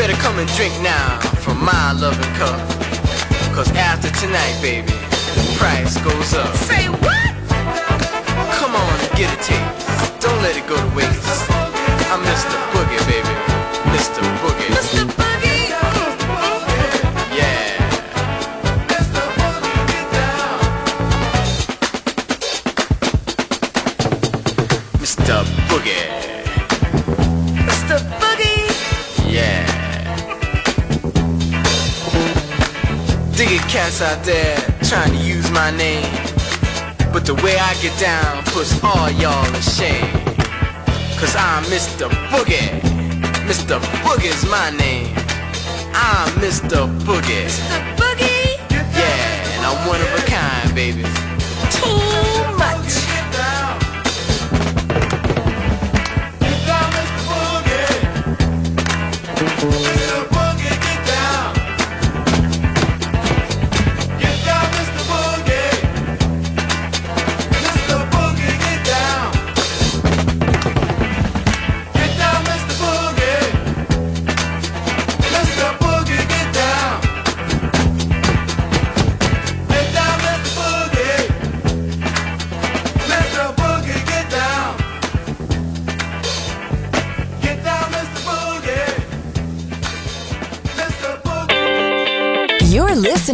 Better come and drink now from my loving cup. Cause after tonight, baby, the price goes up. Say what? Come on and get a taste. Don't let it go to waste. I'm Mr. Boogie, baby. Mr. Boogie. Mr. cats out there trying to use my name. But the way I get down puts all y'all to shame. Cause I'm Mr. Boogie. Mr. Boogie's my name. I'm Mr. Boogie. Mr. Boogie? Yeah, and I'm one of a kind, baby. Too much. You're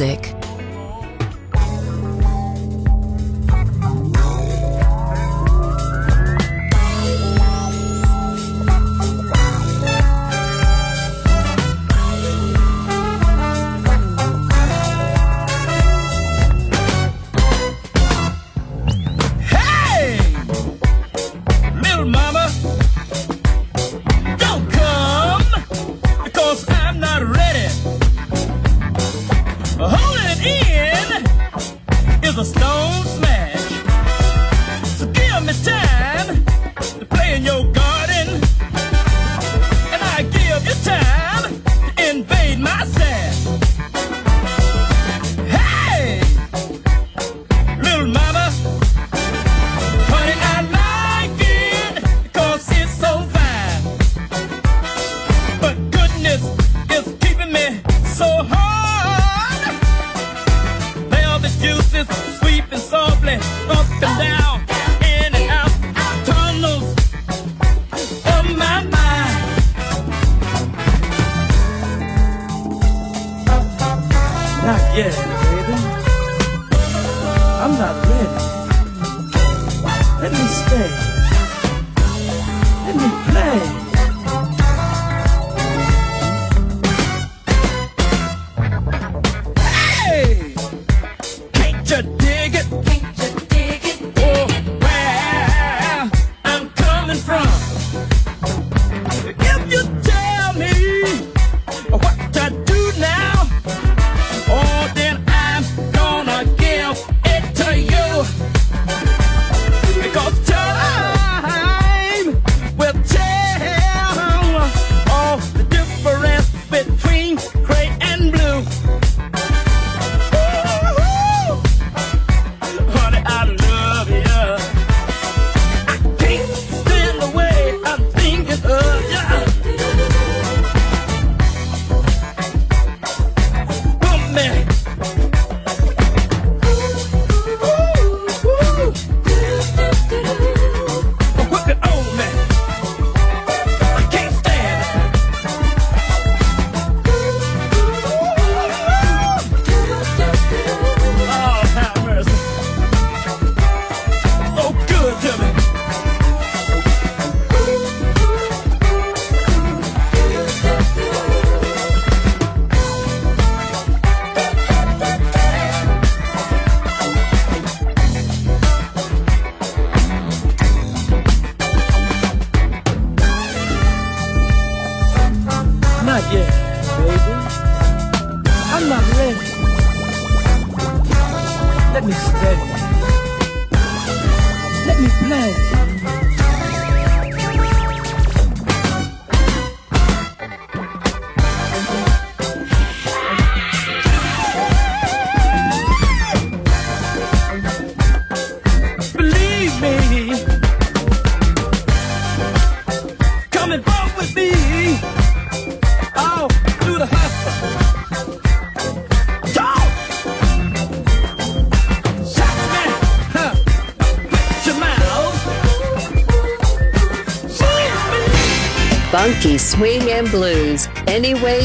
Music. In is